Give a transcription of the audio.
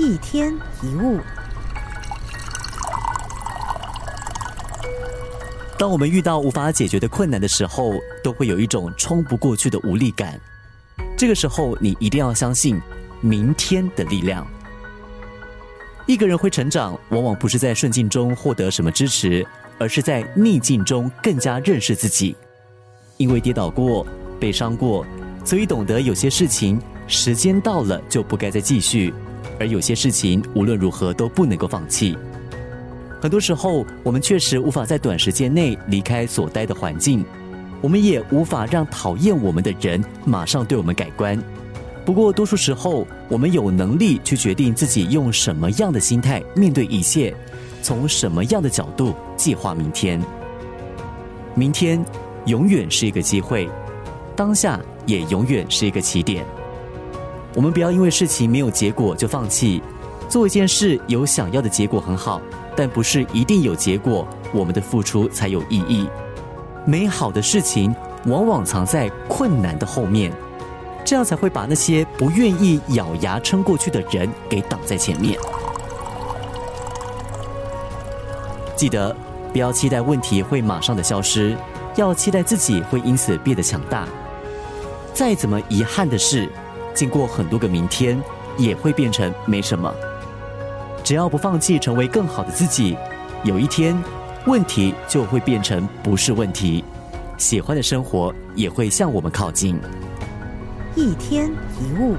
一天一物。当我们遇到无法解决的困难的时候，都会有一种冲不过去的无力感。这个时候，你一定要相信明天的力量。一个人会成长，往往不是在顺境中获得什么支持，而是在逆境中更加认识自己。因为跌倒过、被伤过，所以懂得有些事情时间到了就不该再继续。而有些事情无论如何都不能够放弃。很多时候，我们确实无法在短时间内离开所待的环境，我们也无法让讨厌我们的人马上对我们改观。不过，多数时候，我们有能力去决定自己用什么样的心态面对一切，从什么样的角度计划明天。明天永远是一个机会，当下也永远是一个起点。我们不要因为事情没有结果就放弃。做一件事有想要的结果很好，但不是一定有结果，我们的付出才有意义。美好的事情往往藏在困难的后面，这样才会把那些不愿意咬牙撑过去的人给挡在前面。记得不要期待问题会马上的消失，要期待自己会因此变得强大。再怎么遗憾的事。经过很多个明天，也会变成没什么。只要不放弃，成为更好的自己，有一天，问题就会变成不是问题。喜欢的生活也会向我们靠近。一天一物。